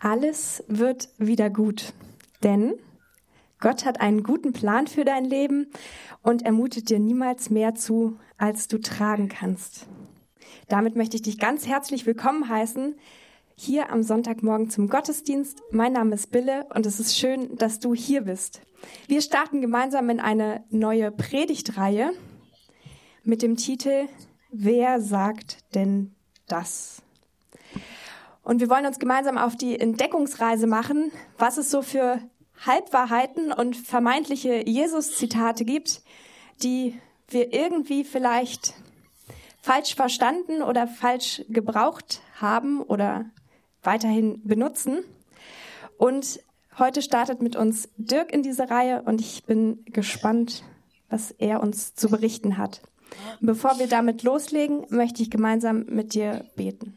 Alles wird wieder gut, denn Gott hat einen guten Plan für dein Leben und er mutet dir niemals mehr zu, als du tragen kannst. Damit möchte ich dich ganz herzlich willkommen heißen hier am Sonntagmorgen zum Gottesdienst. Mein Name ist Bille und es ist schön, dass du hier bist. Wir starten gemeinsam in eine neue Predigtreihe mit dem Titel Wer sagt denn das? Und wir wollen uns gemeinsam auf die Entdeckungsreise machen, was es so für Halbwahrheiten und vermeintliche Jesus-Zitate gibt, die wir irgendwie vielleicht falsch verstanden oder falsch gebraucht haben oder weiterhin benutzen. Und heute startet mit uns Dirk in diese Reihe und ich bin gespannt, was er uns zu berichten hat. bevor wir damit loslegen, möchte ich gemeinsam mit dir beten.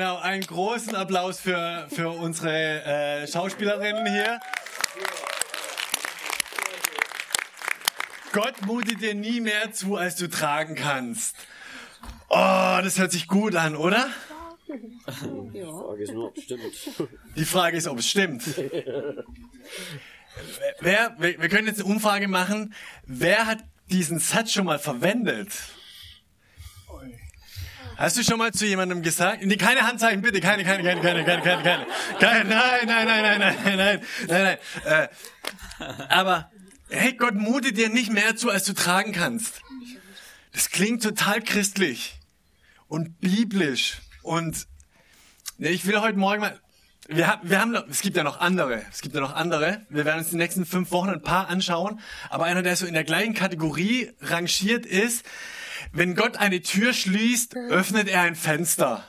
Genau, einen großen Applaus für, für unsere äh, Schauspielerinnen hier. Gott mutet dir nie mehr zu, als du tragen kannst. Oh, das hört sich gut an, oder? Die Frage ist nur, ob es stimmt. Die Frage ist, ob es stimmt. Wer, wir können jetzt eine Umfrage machen. Wer hat diesen Satz schon mal verwendet? Hast du schon mal zu jemandem gesagt? Nee, keine Handzeichen, bitte, keine, keine, keine, keine, keine, keine, keine. keine nein, nein, nein, nein, nein, nein, nein, nein. Äh, aber hey, Gott mutet dir nicht mehr zu, als du tragen kannst. Das klingt total christlich und biblisch und ich will heute Morgen mal, wir haben, wir haben, es gibt ja noch andere, es gibt ja noch andere. Wir werden uns die nächsten fünf Wochen ein paar anschauen. Aber einer, der so in der gleichen Kategorie rangiert ist, wenn Gott eine Tür schließt, öffnet er ein Fenster.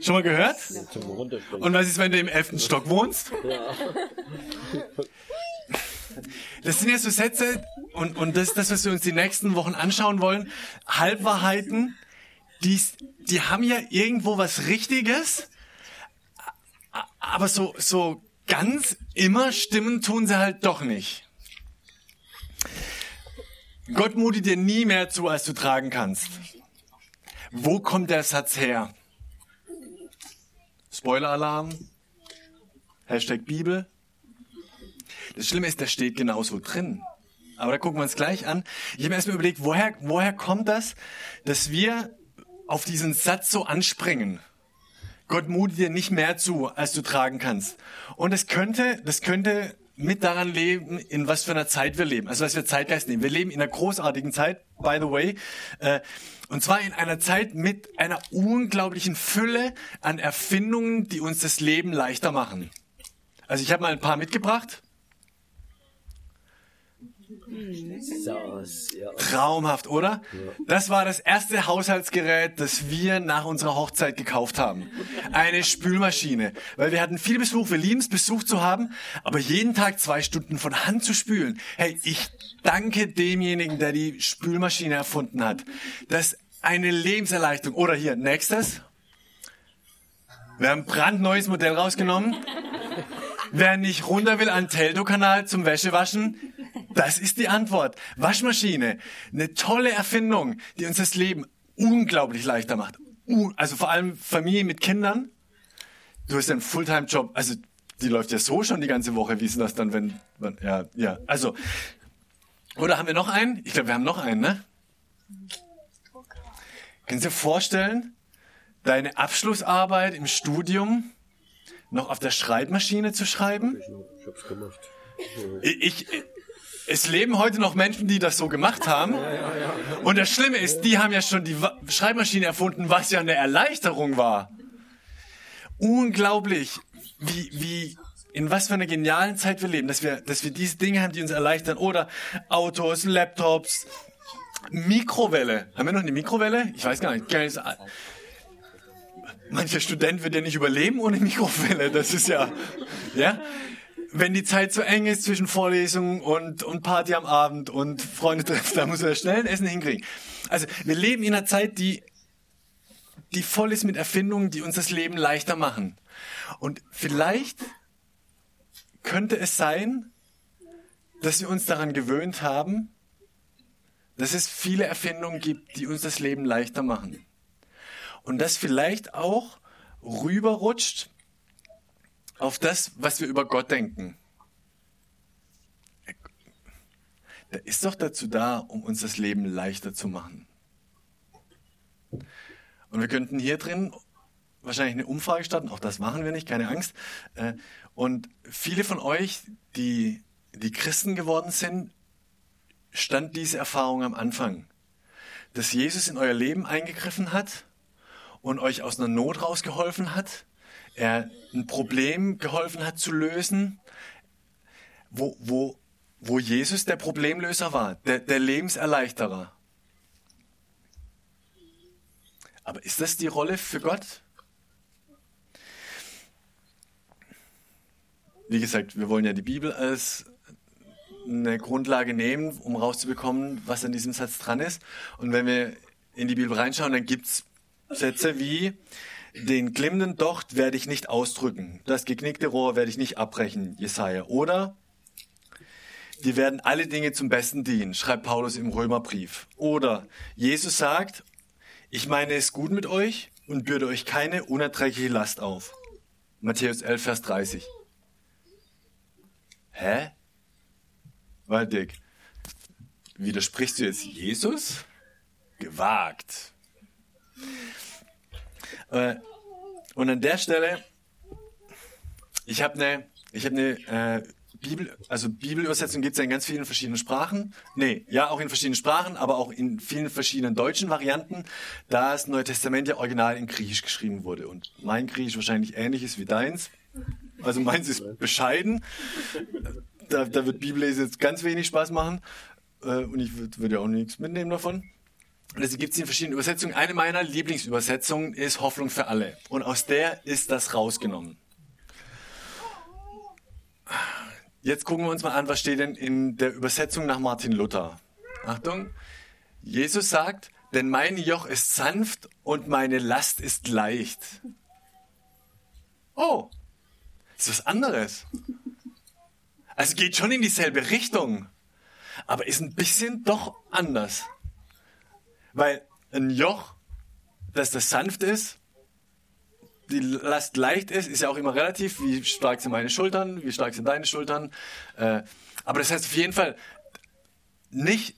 Schon mal gehört? Und was ist, wenn du im elften Stock wohnst? Das sind ja so Sätze, und, und das ist das, was wir uns die nächsten Wochen anschauen wollen. Halbwahrheiten, die, die haben ja irgendwo was Richtiges, aber so, so ganz immer stimmen tun sie halt doch nicht. Gott mutet dir nie mehr zu, als du tragen kannst. Wo kommt der Satz her? Spoiler-Alarm? Hashtag Bibel? Das Schlimme ist, der steht genauso drin. Aber da gucken wir uns gleich an. Ich habe mir erstmal überlegt, woher, woher kommt das, dass wir auf diesen Satz so anspringen? Gott mutet dir nicht mehr zu, als du tragen kannst. Und das könnte, das könnte mit daran leben, in was für einer Zeit wir leben. Also was wir Zeitgeist nehmen. Wir leben in einer großartigen Zeit, by the way. Äh, und zwar in einer Zeit mit einer unglaublichen Fülle an Erfindungen, die uns das Leben leichter machen. Also ich habe mal ein paar mitgebracht. Ja. Traumhaft, oder? Das war das erste Haushaltsgerät, das wir nach unserer Hochzeit gekauft haben. Eine Spülmaschine. Weil wir hatten viel Besuch, wir lieben es, Besuch zu haben, aber jeden Tag zwei Stunden von Hand zu spülen. Hey, ich danke demjenigen, der die Spülmaschine erfunden hat. Das ist eine Lebenserleichterung. Oder hier, nächstes. Wir haben ein brandneues Modell rausgenommen. Wer nicht runter will an Teldo-Kanal zum Wäschewaschen, das ist die Antwort. Waschmaschine, eine tolle Erfindung, die uns das Leben unglaublich leichter macht. Also vor allem Familie mit Kindern. Du hast einen Fulltime-Job, also die läuft ja so schon die ganze Woche. Wie ist das dann, wenn man, ja, ja, also. Oder haben wir noch einen? Ich glaube, wir haben noch einen, ne? Können Sie sich vorstellen, deine Abschlussarbeit im Studium noch auf der Schreibmaschine zu schreiben? Ich hab's gemacht. Ich, ich, es leben heute noch Menschen, die das so gemacht haben. Und das Schlimme ist, die haben ja schon die Schreibmaschine erfunden, was ja eine Erleichterung war. Unglaublich, wie, wie, in was für einer genialen Zeit wir leben, dass wir, dass wir diese Dinge haben, die uns erleichtern. Oder Autos, Laptops, Mikrowelle. Haben wir noch eine Mikrowelle? Ich weiß gar nicht. Gar nicht. Mancher Student wird ja nicht überleben ohne Mikrowelle. Das ist ja, ja. Wenn die Zeit zu eng ist zwischen Vorlesungen und, und Party am Abend und Freunde treffen, da muss er schnell ein Essen hinkriegen. Also, wir leben in einer Zeit, die, die voll ist mit Erfindungen, die uns das Leben leichter machen. Und vielleicht könnte es sein, dass wir uns daran gewöhnt haben, dass es viele Erfindungen gibt, die uns das Leben leichter machen. Und das vielleicht auch rüberrutscht auf das, was wir über Gott denken. Der ist doch dazu da, um uns das Leben leichter zu machen. Und wir könnten hier drin wahrscheinlich eine Umfrage starten, auch das machen wir nicht, keine Angst. Äh, Und viele von euch, die, die Christen geworden sind, stand diese Erfahrung am Anfang. Dass Jesus in euer Leben eingegriffen hat und euch aus einer Not rausgeholfen hat, er ein Problem geholfen hat zu lösen, wo, wo, wo Jesus der Problemlöser war, der, der Lebenserleichterer. Aber ist das die Rolle für Gott? Wie gesagt, wir wollen ja die Bibel als eine Grundlage nehmen, um rauszubekommen, was an diesem Satz dran ist. Und wenn wir in die Bibel reinschauen, dann gibt's Sätze wie, den glimmenden Docht werde ich nicht ausdrücken, das geknickte Rohr werde ich nicht abbrechen, Jesaja. Oder, die werden alle Dinge zum Besten dienen, schreibt Paulus im Römerbrief. Oder, Jesus sagt, ich meine es gut mit euch und bürde euch keine unerträgliche Last auf. Matthäus 11, Vers 30. Hä? Weil Dick, widersprichst du jetzt Jesus? Gewagt. Äh, Und an der Stelle, ich habe eine, ich habe eine äh, Bibel, also Bibelübersetzung gibt es ja in ganz vielen verschiedenen Sprachen. Nee, ja auch in verschiedenen Sprachen, aber auch in vielen verschiedenen deutschen Varianten, da das Neue Testament ja original in Griechisch geschrieben wurde und mein Griechisch wahrscheinlich ähnlich ist wie deins. Also meins ist bescheiden. Da, da wird Bibellesen jetzt ganz wenig Spaß machen. Äh, und ich würde würd ja auch nichts mitnehmen davon. Und es gibt es in verschiedenen Übersetzungen. Eine meiner Lieblingsübersetzungen ist Hoffnung für alle. Und aus der ist das rausgenommen. Jetzt gucken wir uns mal an, was steht denn in der Übersetzung nach Martin Luther. Achtung. Jesus sagt, denn mein Joch ist sanft und meine Last ist leicht. Oh, ist was anderes. Also geht schon in dieselbe Richtung, aber ist ein bisschen doch anders. Weil ein Joch, dass das sanft ist, die Last leicht ist, ist ja auch immer relativ. Wie stark sind meine Schultern, wie stark sind deine Schultern. Äh, aber das heißt auf jeden Fall nicht,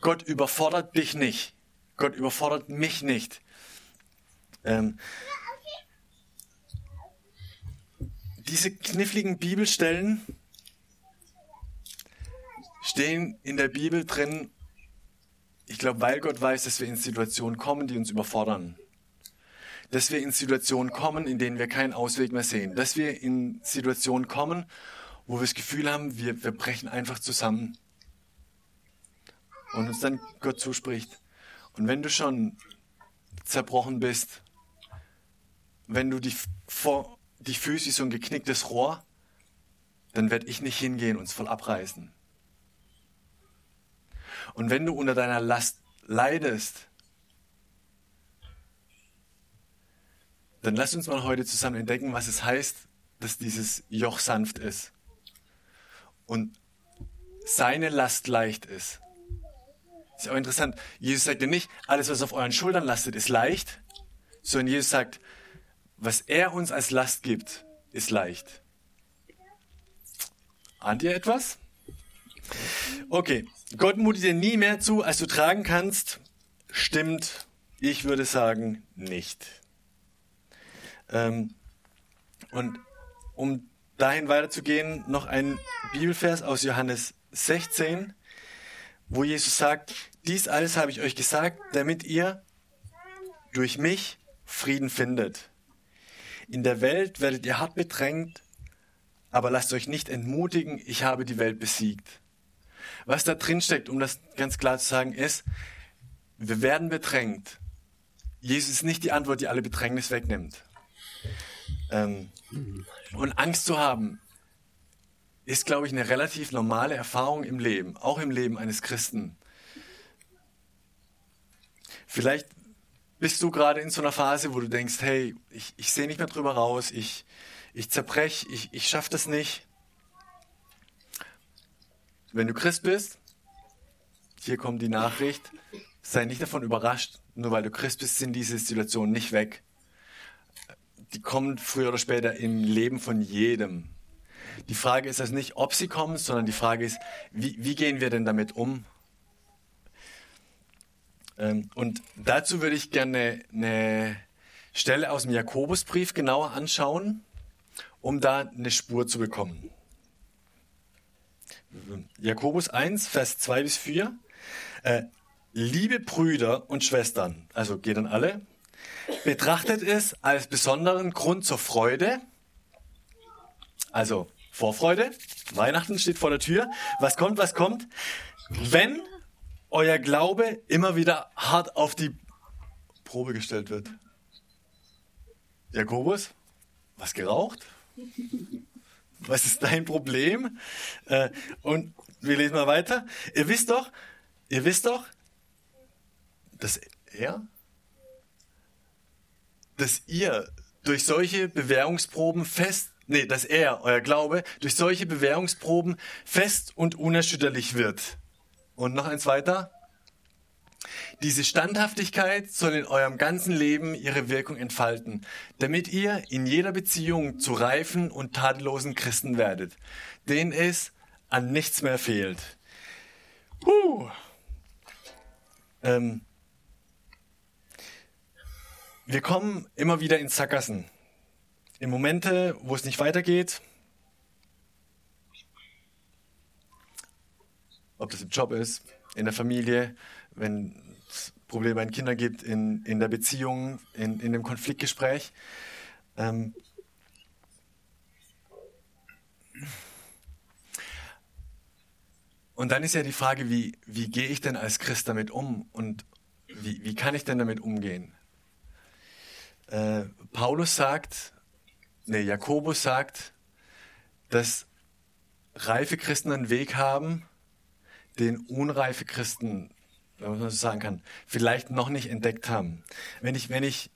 Gott überfordert dich nicht. Gott überfordert mich nicht. Ähm, diese kniffligen Bibelstellen stehen in der Bibel drin, ich glaube, weil Gott weiß, dass wir in Situationen kommen, die uns überfordern. Dass wir in Situationen kommen, in denen wir keinen Ausweg mehr sehen. Dass wir in Situationen kommen, wo wir das Gefühl haben, wir, wir brechen einfach zusammen. und uns dann Gott zuspricht. Und wenn du schon zerbrochen bist, wenn du dich, vor, dich fühlst wie so ein geknicktes Rohr, dann werde ich nicht hingehen und es voll abreißen. Und wenn du unter deiner Last leidest, dann lass uns mal heute zusammen entdecken, was es heißt, dass dieses Joch sanft ist und seine Last leicht ist. Ist ja auch interessant. Jesus sagt ja nicht, alles, was auf euren Schultern lastet, ist leicht, sondern Jesus sagt, was er uns als Last gibt, ist leicht. Ahnt ihr etwas? Okay, Gott mutet dir nie mehr zu, als du tragen kannst. Stimmt, ich würde sagen, nicht. Ähm, und um dahin weiterzugehen, noch ein Bibelvers aus Johannes 16, wo Jesus sagt, dies alles habe ich euch gesagt, damit ihr durch mich Frieden findet. In der Welt werdet ihr hart bedrängt, aber lasst euch nicht entmutigen, ich habe die Welt besiegt. Was da drin steckt, um das ganz klar zu sagen, ist, wir werden bedrängt. Jesus ist nicht die Antwort, die alle Bedrängnis wegnimmt. Ähm, und Angst zu haben, ist, glaube ich, eine relativ normale Erfahrung im Leben, auch im Leben eines Christen. Vielleicht bist du gerade in so einer Phase, wo du denkst, hey, ich, ich sehe nicht mehr drüber raus, ich, ich zerbrech, ich, ich schaffe das nicht. Wenn du Christ bist, hier kommt die Nachricht, sei nicht davon überrascht, nur weil du Christ bist, sind diese Situationen nicht weg die kommen früher oder später im Leben von jedem. Die Frage ist also nicht, ob sie kommen, sondern die Frage ist, wie, wie gehen wir denn damit um? Ähm, und dazu würde ich gerne eine Stelle aus dem Jakobusbrief genauer anschauen, um da eine Spur zu bekommen. Jakobus 1, Vers 2 bis 4. Äh, Liebe Brüder und Schwestern, also geht dann alle, betrachtet es als besonderen Grund zur Freude. Also Vorfreude. Weihnachten steht vor der Tür. Was kommt, was kommt? Wenn euer Glaube immer wieder hart auf die Probe gestellt wird. Jakobus, was geraucht? Was ist dein Problem? Äh, und wir lesen mal weiter. Ihr wisst doch, ihr wisst doch, dass er dass ihr durch solche Bewährungsproben fest, nee, dass er, euer Glaube, durch solche Bewährungsproben fest und unerschütterlich wird. Und noch eins weiter. Diese Standhaftigkeit soll in eurem ganzen Leben ihre Wirkung entfalten, damit ihr in jeder Beziehung zu reifen und tadellosen Christen werdet, denen es an nichts mehr fehlt. Huh. Ähm, wir kommen immer wieder in Sackgassen. In Momente, wo es nicht weitergeht. Ob das im Job ist, in der Familie, wenn es Probleme bei den Kindern gibt, in, in der Beziehung, in, in dem Konfliktgespräch. Ähm und dann ist ja die Frage, wie, wie gehe ich denn als Christ damit um und wie, wie kann ich denn damit umgehen? Äh, Paulus sagt, nee, Jakobus sagt, dass reife Christen einen Weg haben, den unreife Christen, wenn man so sagen kann, vielleicht noch nicht entdeckt haben. Wenn ich, wenn ich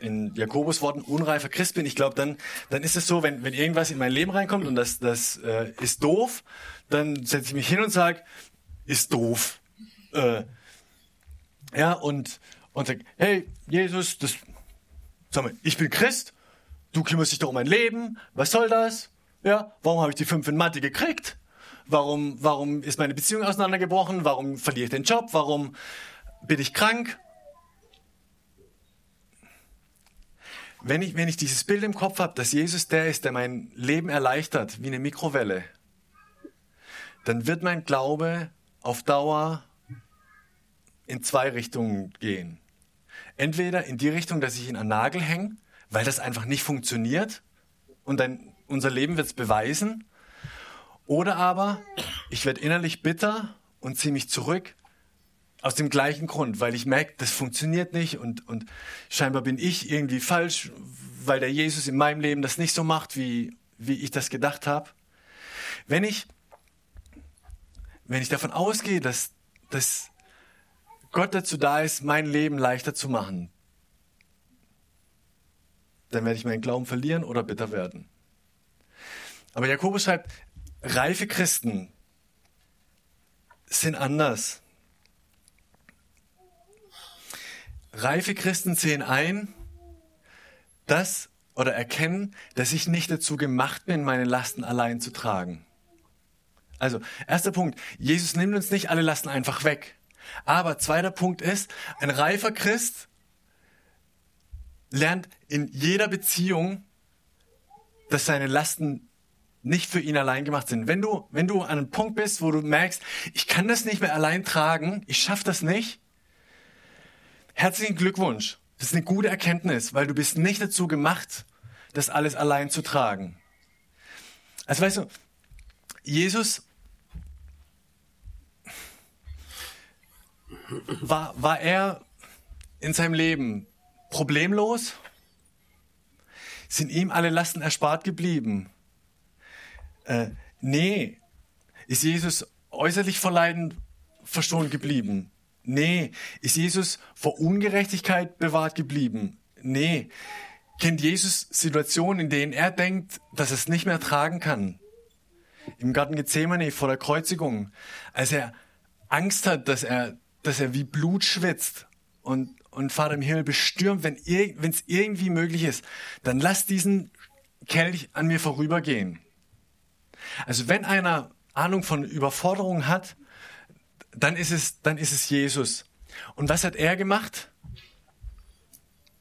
in Jakobus Worten unreifer Christ bin, ich glaube, dann, dann ist es so, wenn, wenn irgendwas in mein Leben reinkommt und das, das äh, ist doof, dann setze ich mich hin und sage, ist doof. Äh, ja, und, und sagt, hey, Jesus, das, sag mal, ich bin Christ, du kümmerst dich doch um mein Leben, was soll das? Ja, warum habe ich die fünf in Mathe gekriegt? Warum, warum ist meine Beziehung auseinandergebrochen? Warum verliere ich den Job? Warum bin ich krank? Wenn ich, wenn ich dieses Bild im Kopf habe, dass Jesus der ist, der mein Leben erleichtert, wie eine Mikrowelle, dann wird mein Glaube auf Dauer in zwei Richtungen gehen. Entweder in die Richtung, dass ich ihn an Nagel hänge, weil das einfach nicht funktioniert und dann unser Leben wird es beweisen. Oder aber ich werde innerlich bitter und ziehe mich zurück. Aus dem gleichen Grund, weil ich merke, das funktioniert nicht und, und scheinbar bin ich irgendwie falsch, weil der Jesus in meinem Leben das nicht so macht, wie, wie ich das gedacht habe. Wenn ich, wenn ich davon ausgehe, dass, dass Gott dazu da ist, mein Leben leichter zu machen, dann werde ich meinen Glauben verlieren oder bitter werden. Aber Jakobus schreibt, reife Christen sind anders. Reife Christen sehen ein, dass oder erkennen, dass ich nicht dazu gemacht bin, meine Lasten allein zu tragen. Also, erster Punkt, Jesus nimmt uns nicht alle Lasten einfach weg. Aber zweiter Punkt ist, ein reifer Christ lernt in jeder Beziehung, dass seine Lasten nicht für ihn allein gemacht sind. Wenn du, wenn du an einem Punkt bist, wo du merkst, ich kann das nicht mehr allein tragen, ich schaffe das nicht, herzlichen Glückwunsch. Das ist eine gute Erkenntnis, weil du bist nicht dazu gemacht, das alles allein zu tragen. Also weißt du, Jesus war, war er in seinem Leben problemlos? Sind ihm alle Lasten erspart geblieben? Äh, nee. Ist Jesus äußerlich vor Leiden verschont geblieben? Nee. Ist Jesus vor Ungerechtigkeit bewahrt geblieben? Nee. Kennt Jesus Situationen, in denen er denkt, dass er es nicht mehr tragen kann? Im Garten Gethsemane vor der Kreuzigung, als er Angst hat, dass er, dass er wie Blut schwitzt und, und Vater im Himmel bestürmt, wenn es irgendwie möglich ist, dann lass diesen Kelch an mir vorübergehen. Also wenn einer Ahnung von Überforderung hat, dann ist es, dann ist es Jesus. Und was hat er gemacht?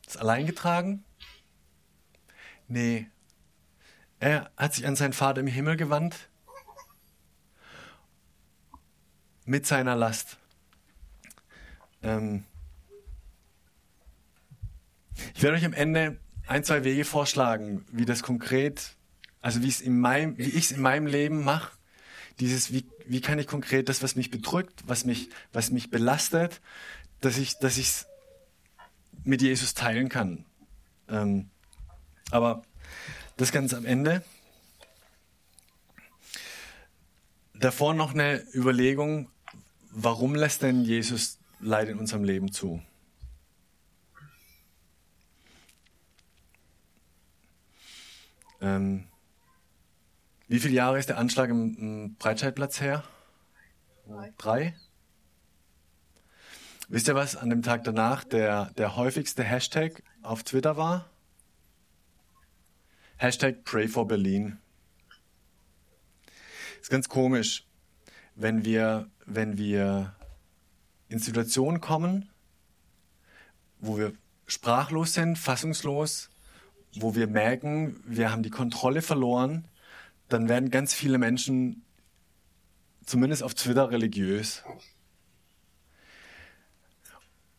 Das allein getragen? Nee. Er hat sich an seinen Vater im Himmel gewandt mit seiner Last. Ähm ich werde euch am Ende ein, zwei Wege vorschlagen, wie das konkret also wie es in meinem, wie ich es in meinem Leben mache, dieses, wie, wie kann ich konkret das, was mich bedrückt, was mich, was mich belastet, dass ich, dass ich es mit Jesus teilen kann. Ähm, aber das ganz am Ende. Davor noch eine Überlegung, warum lässt denn Jesus Leid in unserem Leben zu? Ähm, wie viele Jahre ist der Anschlag im, Breitscheidplatz her? Drei. Drei? Wisst ihr, was an dem Tag danach der, der häufigste Hashtag auf Twitter war? Hashtag Pray for Berlin. Ist ganz komisch, wenn wir, wenn wir in Situationen kommen, wo wir sprachlos sind, fassungslos, wo wir merken, wir haben die Kontrolle verloren dann werden ganz viele Menschen, zumindest auf Twitter, religiös.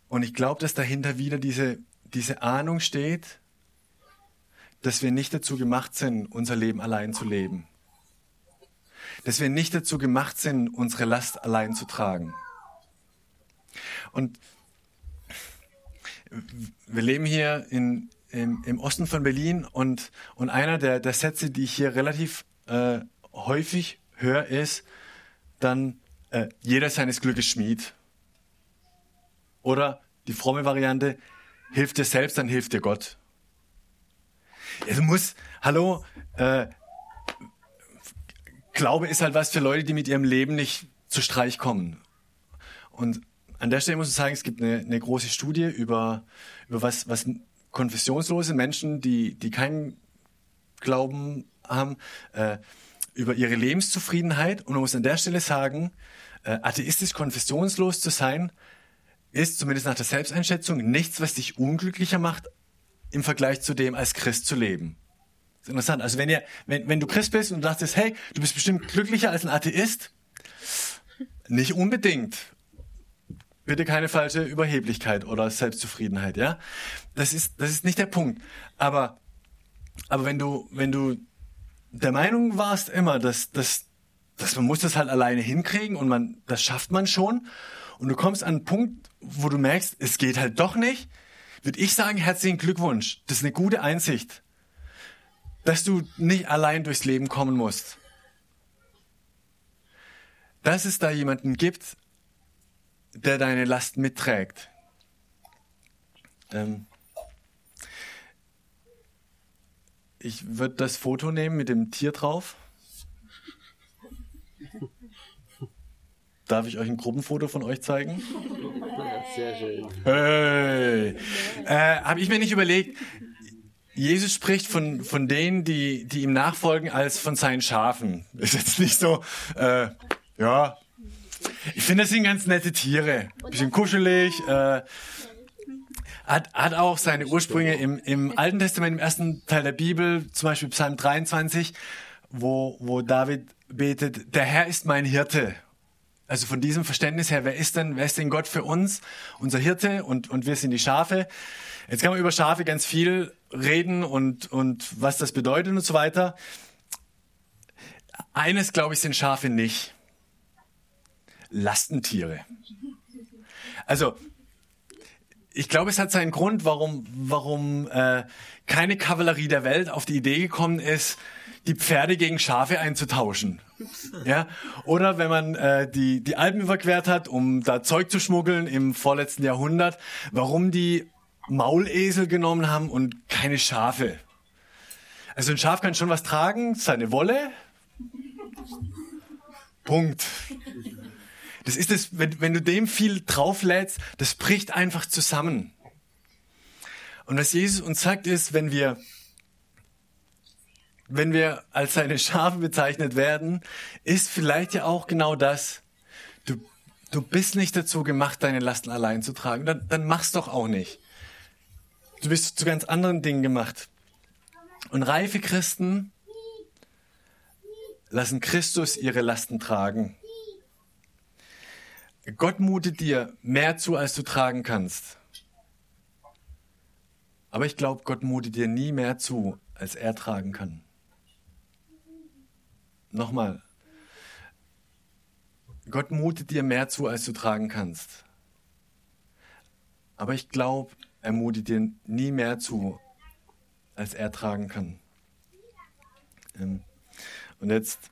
Und ich glaube, dass dahinter wieder diese, diese Ahnung steht, dass wir nicht dazu gemacht sind, unser Leben allein zu leben. Dass wir nicht dazu gemacht sind, unsere Last allein zu tragen. Und wir leben hier in, im, im Osten von Berlin und, und einer der, der Sätze, die ich hier relativ äh, häufig höre, ist dann äh, jeder seines Glückes Schmied. Oder die fromme Variante, hilf dir selbst, dann hilft dir Gott. Es muss, hallo, äh, Glaube ist halt was für Leute, die mit ihrem Leben nicht zu Streich kommen. Und an der Stelle muss ich sagen, es gibt eine, eine große Studie über, über was, was konfessionslose Menschen, die, die keinen Glauben haben, äh, über ihre Lebenszufriedenheit. Und man muss an der Stelle sagen, äh, atheistisch konfessionslos zu sein, ist zumindest nach der Selbsteinschätzung nichts, was dich unglücklicher macht, im Vergleich zu dem als Christ zu leben. Das ist interessant. Also wenn ihr, wenn, wenn du Christ bist und du dachtest, hey, du bist bestimmt glücklicher als ein Atheist, nicht unbedingt. Bitte keine falsche Überheblichkeit oder Selbstzufriedenheit, ja? Das ist, das ist nicht der Punkt. Aber, aber wenn du, wenn du der Meinung warst immer, dass, dass, dass man muss das halt alleine hinkriegen und man, das schafft man schon. Und du kommst an einen Punkt, wo du merkst, es geht halt doch nicht, würde ich sagen, herzlichen Glückwunsch. Das ist eine gute Einsicht, dass du nicht allein durchs Leben kommen musst. Dass es da jemanden gibt, der deine Last mitträgt. Ähm ich würde das Foto nehmen mit dem Tier drauf. Darf ich euch ein Gruppenfoto von euch zeigen? Sehr schön. Hey. Äh, Habe ich mir nicht überlegt. Jesus spricht von, von denen, die, die ihm nachfolgen, als von seinen Schafen. Ist jetzt nicht so, äh, ja. Ich finde, das sind ganz nette Tiere. Bisschen kuschelig. Äh, hat, hat auch seine Ursprünge im, im Alten Testament, im ersten Teil der Bibel, zum Beispiel Psalm 23, wo, wo David betet, der Herr ist mein Hirte also von diesem Verständnis her, wer ist denn, wer ist denn Gott für uns? Unser Hirte und, und wir sind die Schafe. Jetzt kann man über Schafe ganz viel reden und, und was das bedeutet und so weiter. Eines, glaube ich, sind Schafe nicht. Lastentiere. Also, ich glaube, es hat seinen Grund, warum, warum äh, keine Kavallerie der Welt auf die Idee gekommen ist, die Pferde gegen Schafe einzutauschen. Ja? Oder wenn man äh, die, die Alpen überquert hat, um da Zeug zu schmuggeln im vorletzten Jahrhundert, warum die Maulesel genommen haben und keine Schafe. Also ein Schaf kann schon was tragen, seine Wolle. Punkt. Das ist es, wenn, wenn du dem viel drauflädst, das bricht einfach zusammen. Und was Jesus uns sagt ist, wenn wir wenn wir als seine Schafe bezeichnet werden, ist vielleicht ja auch genau das. Du, du bist nicht dazu gemacht, deine Lasten allein zu tragen. Dann, dann mach's doch auch nicht. Du bist zu ganz anderen Dingen gemacht. Und reife Christen lassen Christus ihre Lasten tragen. Gott mutet dir mehr zu, als du tragen kannst. Aber ich glaube, Gott mutet dir nie mehr zu, als er tragen kann. Nochmal. Gott mutet dir mehr zu, als du tragen kannst. Aber ich glaube, er mutet dir nie mehr zu, als er tragen kann. Ähm, und jetzt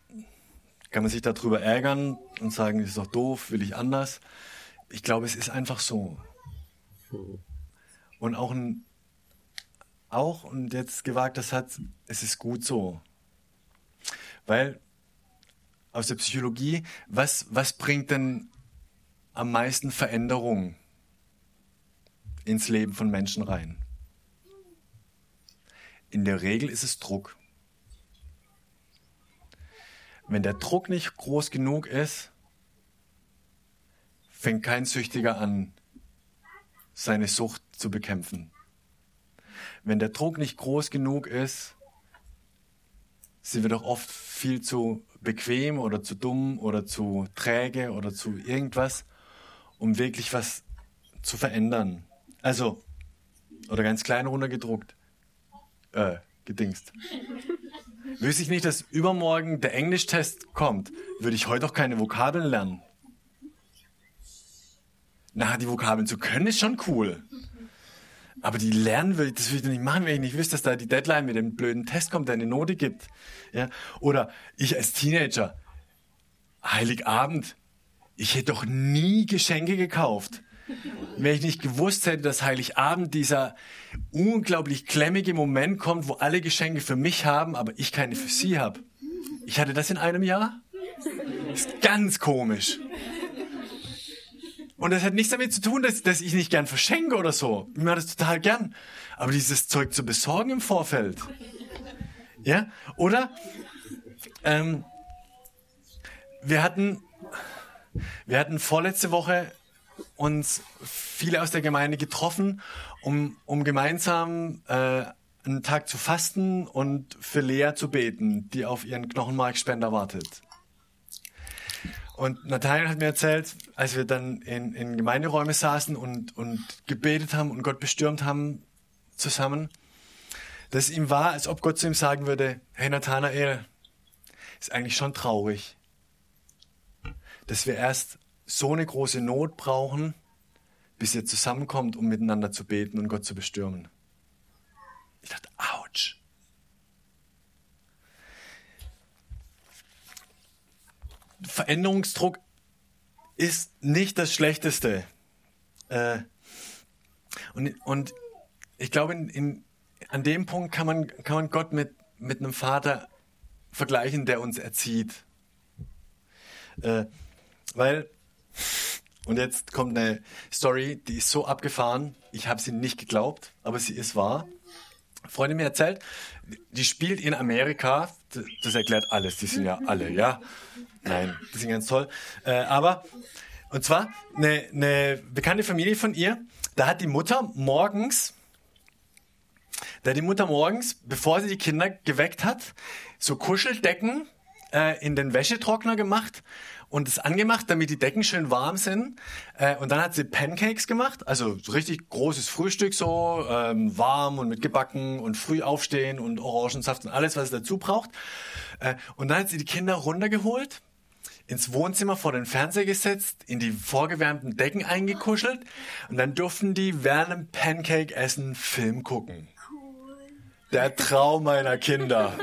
kann man sich darüber ärgern und sagen, das ist doch doof, will ich anders. Ich glaube, es ist einfach so. Und auch ein, auch, und jetzt gewagt das hat, es ist gut so. Weil aus der Psychologie, was, was bringt denn am meisten Veränderung ins Leben von Menschen rein? In der Regel ist es Druck. Wenn der Druck nicht groß genug ist, fängt kein Süchtiger an, seine Sucht zu bekämpfen. Wenn der Druck nicht groß genug ist, sind wir doch oft viel zu bequem oder zu dumm oder zu träge oder zu irgendwas, um wirklich was zu verändern. Also, oder ganz klein runtergedruckt, äh, gedingst. Wüsste ich nicht, dass übermorgen der Englischtest kommt, würde ich heute auch keine Vokabeln lernen. Na, die Vokabeln zu können ist schon cool. Aber die lernen will, das will ich nicht machen, wenn ich nicht wüsste, dass da die Deadline mit dem blöden Test kommt, der eine Note gibt. Ja? Oder ich als Teenager, Heiligabend, ich hätte doch nie Geschenke gekauft. Wenn ich nicht gewusst hätte, dass Heiligabend dieser unglaublich klemmige Moment kommt, wo alle Geschenke für mich haben, aber ich keine für sie habe. Ich hatte das in einem Jahr? Das ist ganz komisch. Und das hat nichts damit zu tun, dass, dass ich nicht gern verschenke oder so. Ich mache das total gern. Aber dieses Zeug zu besorgen im Vorfeld. Ja? Oder ähm, wir hatten wir hatten vorletzte Woche uns viele aus der Gemeinde getroffen, um, um gemeinsam äh, einen Tag zu fasten und für Lea zu beten, die auf ihren Knochenmarkspender wartet. Und Nathanael hat mir erzählt, als wir dann in, in Gemeinderäume saßen und, und gebetet haben und Gott bestürmt haben zusammen, dass ihm war, als ob Gott zu ihm sagen würde, hey Nathanael, ist eigentlich schon traurig, dass wir erst so eine große Not brauchen, bis ihr zusammenkommt, um miteinander zu beten und Gott zu bestürmen. Ich dachte, ouch. Veränderungsdruck ist nicht das Schlechteste. Äh, und, und ich glaube, in, in, an dem Punkt kann man, kann man Gott mit, mit einem Vater vergleichen, der uns erzieht. Äh, weil, und jetzt kommt eine Story, die ist so abgefahren, ich habe sie nicht geglaubt, aber sie ist wahr. Freundin mir erzählt, die spielt in Amerika, das erklärt alles, die sind ja alle, ja. Nein, die sind ganz toll. Äh, aber, und zwar, eine, eine bekannte Familie von ihr, da hat die Mutter morgens, da die Mutter morgens, bevor sie die Kinder geweckt hat, so Kuscheldecken äh, in den Wäschetrockner gemacht und es angemacht, damit die Decken schön warm sind. Äh, und dann hat sie Pancakes gemacht, also so richtig großes Frühstück so, ähm, warm und mit gebacken und früh aufstehen und Orangensaft und alles, was es dazu braucht. Äh, und dann hat sie die Kinder runtergeholt ins Wohnzimmer vor den Fernseher gesetzt, in die vorgewärmten Decken eingekuschelt und dann durften die während dem Pancake essen Film gucken. Der Traum meiner Kinder.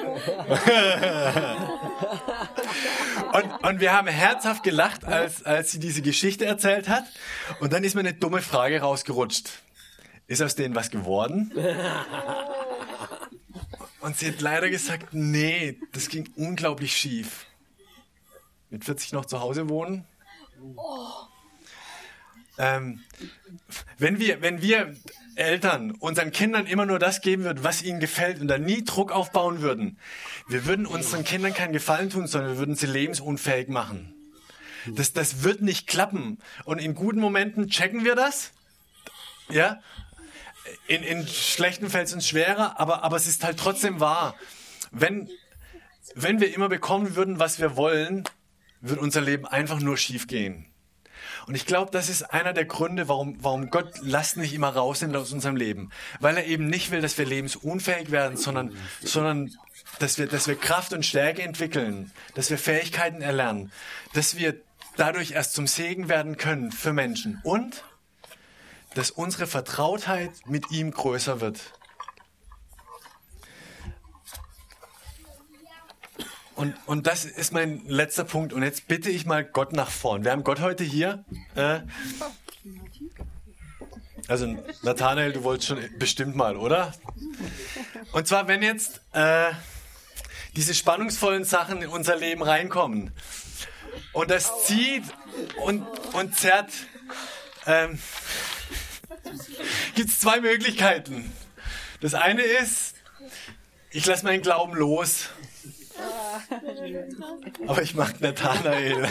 und, und wir haben herzhaft gelacht, als, als sie diese Geschichte erzählt hat. Und dann ist mir eine dumme Frage rausgerutscht. Ist aus denen was geworden? Und sie hat leider gesagt, nee, das ging unglaublich schief. Mit 40 noch zu Hause wohnen. Ähm, wenn wir, wenn wir Eltern unseren Kindern immer nur das geben würden, was ihnen gefällt und dann nie Druck aufbauen würden, wir würden unseren Kindern keinen Gefallen tun, sondern wir würden sie lebensunfähig machen. Das, das wird nicht klappen. Und in guten Momenten checken wir das. Ja. In, in schlechten fällt es uns schwerer, aber, aber es ist halt trotzdem wahr. Wenn, wenn wir immer bekommen würden, was wir wollen, wird unser Leben einfach nur schief gehen. Und ich glaube, das ist einer der Gründe, warum, warum Gott Last nicht immer rausnimmt aus unserem Leben. Weil er eben nicht will, dass wir lebensunfähig werden, sondern, sondern dass, wir, dass wir Kraft und Stärke entwickeln, dass wir Fähigkeiten erlernen, dass wir dadurch erst zum Segen werden können für Menschen und dass unsere Vertrautheit mit ihm größer wird. Und, und das ist mein letzter Punkt. Und jetzt bitte ich mal Gott nach vorn. Wir haben Gott heute hier. Äh, also Nathanael, du wolltest schon bestimmt mal, oder? Und zwar, wenn jetzt äh, diese spannungsvollen Sachen in unser Leben reinkommen und das zieht und, und zerrt, ähm, gibt es zwei Möglichkeiten. Das eine ist, ich lasse meinen Glauben los aber ich mag Nathanael.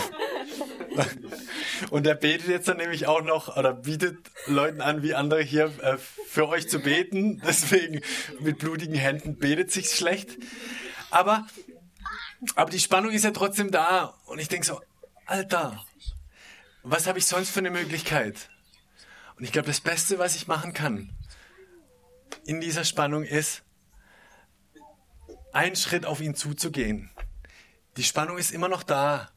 Und er betet jetzt dann nämlich auch noch oder bietet Leuten an, wie andere hier äh, für euch zu beten. Deswegen mit blutigen Händen betet sich schlecht. Aber, aber die Spannung ist ja trotzdem da. Und ich denke so, Alter, was habe ich sonst für eine Möglichkeit? Und ich glaube, das Beste, was ich machen kann in dieser Spannung ist, einen Schritt auf ihn zuzugehen. Die Spannung ist immer noch da,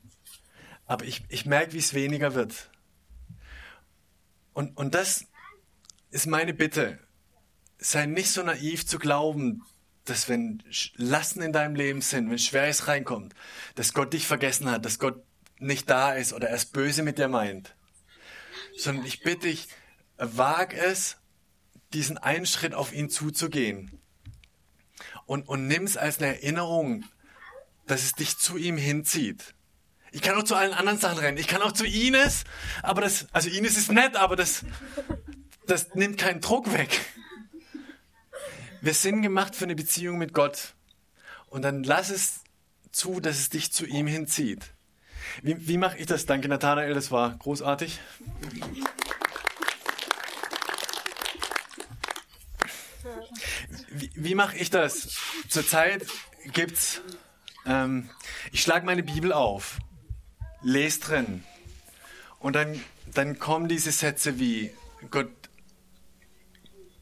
aber ich, ich merke, wie es weniger wird. Und, und das ist meine Bitte. Sei nicht so naiv zu glauben, dass wenn Lasten in deinem Leben sind, wenn Schweres reinkommt, dass Gott dich vergessen hat, dass Gott nicht da ist oder erst böse mit dir meint. Sondern ich bitte dich, wag es, diesen einen Schritt auf ihn zuzugehen. Und, und nimm es als eine Erinnerung, dass es dich zu ihm hinzieht. Ich kann auch zu allen anderen Sachen rennen. Ich kann auch zu Ines, aber das, also Ines ist nett, aber das, das nimmt keinen Druck weg. Wir sind gemacht für eine Beziehung mit Gott. Und dann lass es zu, dass es dich zu ihm hinzieht. Wie, wie mache ich das? Danke, Nathanael, das war großartig. Wie, wie mache ich das? Zurzeit gibt's ähm, ich schlage meine Bibel auf, lese drin und dann, dann kommen diese Sätze wie, Gott,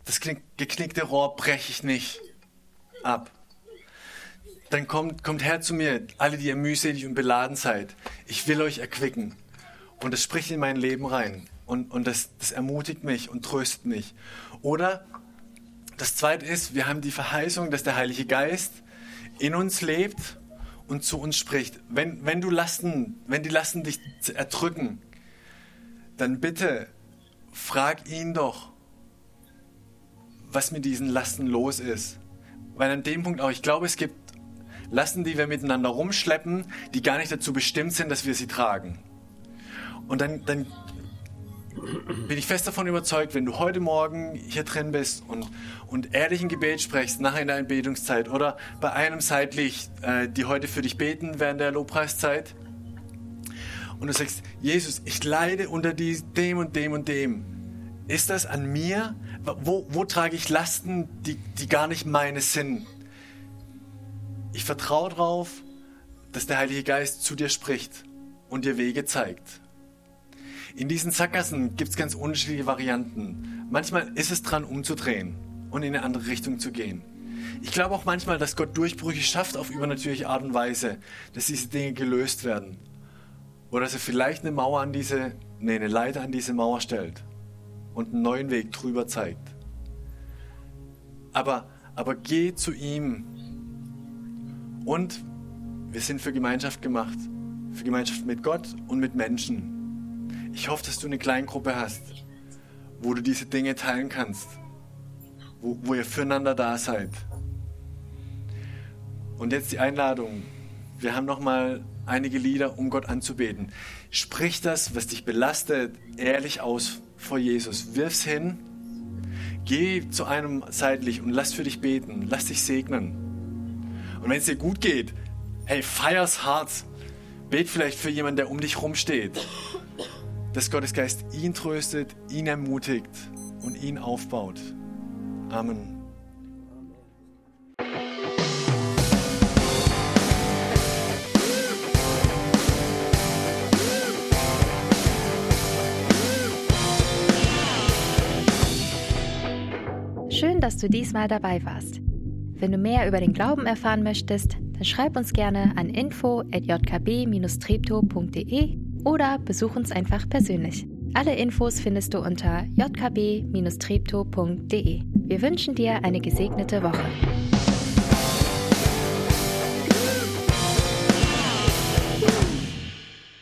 das geknickte Rohr breche ich nicht ab. Dann kommt, kommt her zu mir, alle, die ihr mühselig und beladen seid. Ich will euch erquicken. Und das spricht in mein Leben rein. Und, und das, das ermutigt mich und tröstet mich. Oder das Zweite ist, wir haben die Verheißung, dass der Heilige Geist in uns lebt und zu uns spricht. Wenn, wenn du Lasten, wenn die Lasten dich erdrücken, dann bitte frag ihn doch, was mit diesen Lasten los ist. Weil an dem Punkt auch, ich glaube, es gibt Lasten, die wir miteinander rumschleppen, die gar nicht dazu bestimmt sind, dass wir sie tragen. Und dann, dann bin ich fest davon überzeugt, wenn du heute Morgen hier drin bist und, und ehrlich ein Gebet sprichst, nach einer Betungszeit oder bei einem seitlich, äh, die heute für dich beten während der Lobpreiszeit, und du sagst, Jesus, ich leide unter die, dem und dem und dem. Ist das an mir? Wo, wo trage ich Lasten, die, die gar nicht meine sind? Ich vertraue darauf, dass der Heilige Geist zu dir spricht und dir Wege zeigt. In diesen Sackgassen gibt es ganz unterschiedliche Varianten. Manchmal ist es dran, umzudrehen und in eine andere Richtung zu gehen. Ich glaube auch manchmal, dass Gott Durchbrüche schafft auf übernatürliche Art und Weise, dass diese Dinge gelöst werden. Oder dass er vielleicht eine Mauer an diese, nee, eine Leiter an diese Mauer stellt und einen neuen Weg drüber zeigt. Aber, aber geh zu ihm. Und wir sind für Gemeinschaft gemacht. Für Gemeinschaft mit Gott und mit Menschen. Ich hoffe, dass du eine Kleingruppe hast, wo du diese Dinge teilen kannst, wo, wo ihr füreinander da seid. Und jetzt die Einladung. Wir haben noch mal einige Lieder, um Gott anzubeten. Sprich das, was dich belastet, ehrlich aus vor Jesus. Wirf's hin. Geh zu einem seitlich und lass für dich beten. Lass dich segnen. Und wenn es dir gut geht, hey, feier's hart. Bet vielleicht für jemanden, der um dich rumsteht dass Gottes Geist ihn tröstet, ihn ermutigt und ihn aufbaut. Amen. Schön, dass du diesmal dabei warst. Wenn du mehr über den Glauben erfahren möchtest, dann schreib uns gerne an info@jkb-treptow.de oder besuch uns einfach persönlich. Alle Infos findest du unter jkb-treptow.de. Wir wünschen dir eine gesegnete Woche.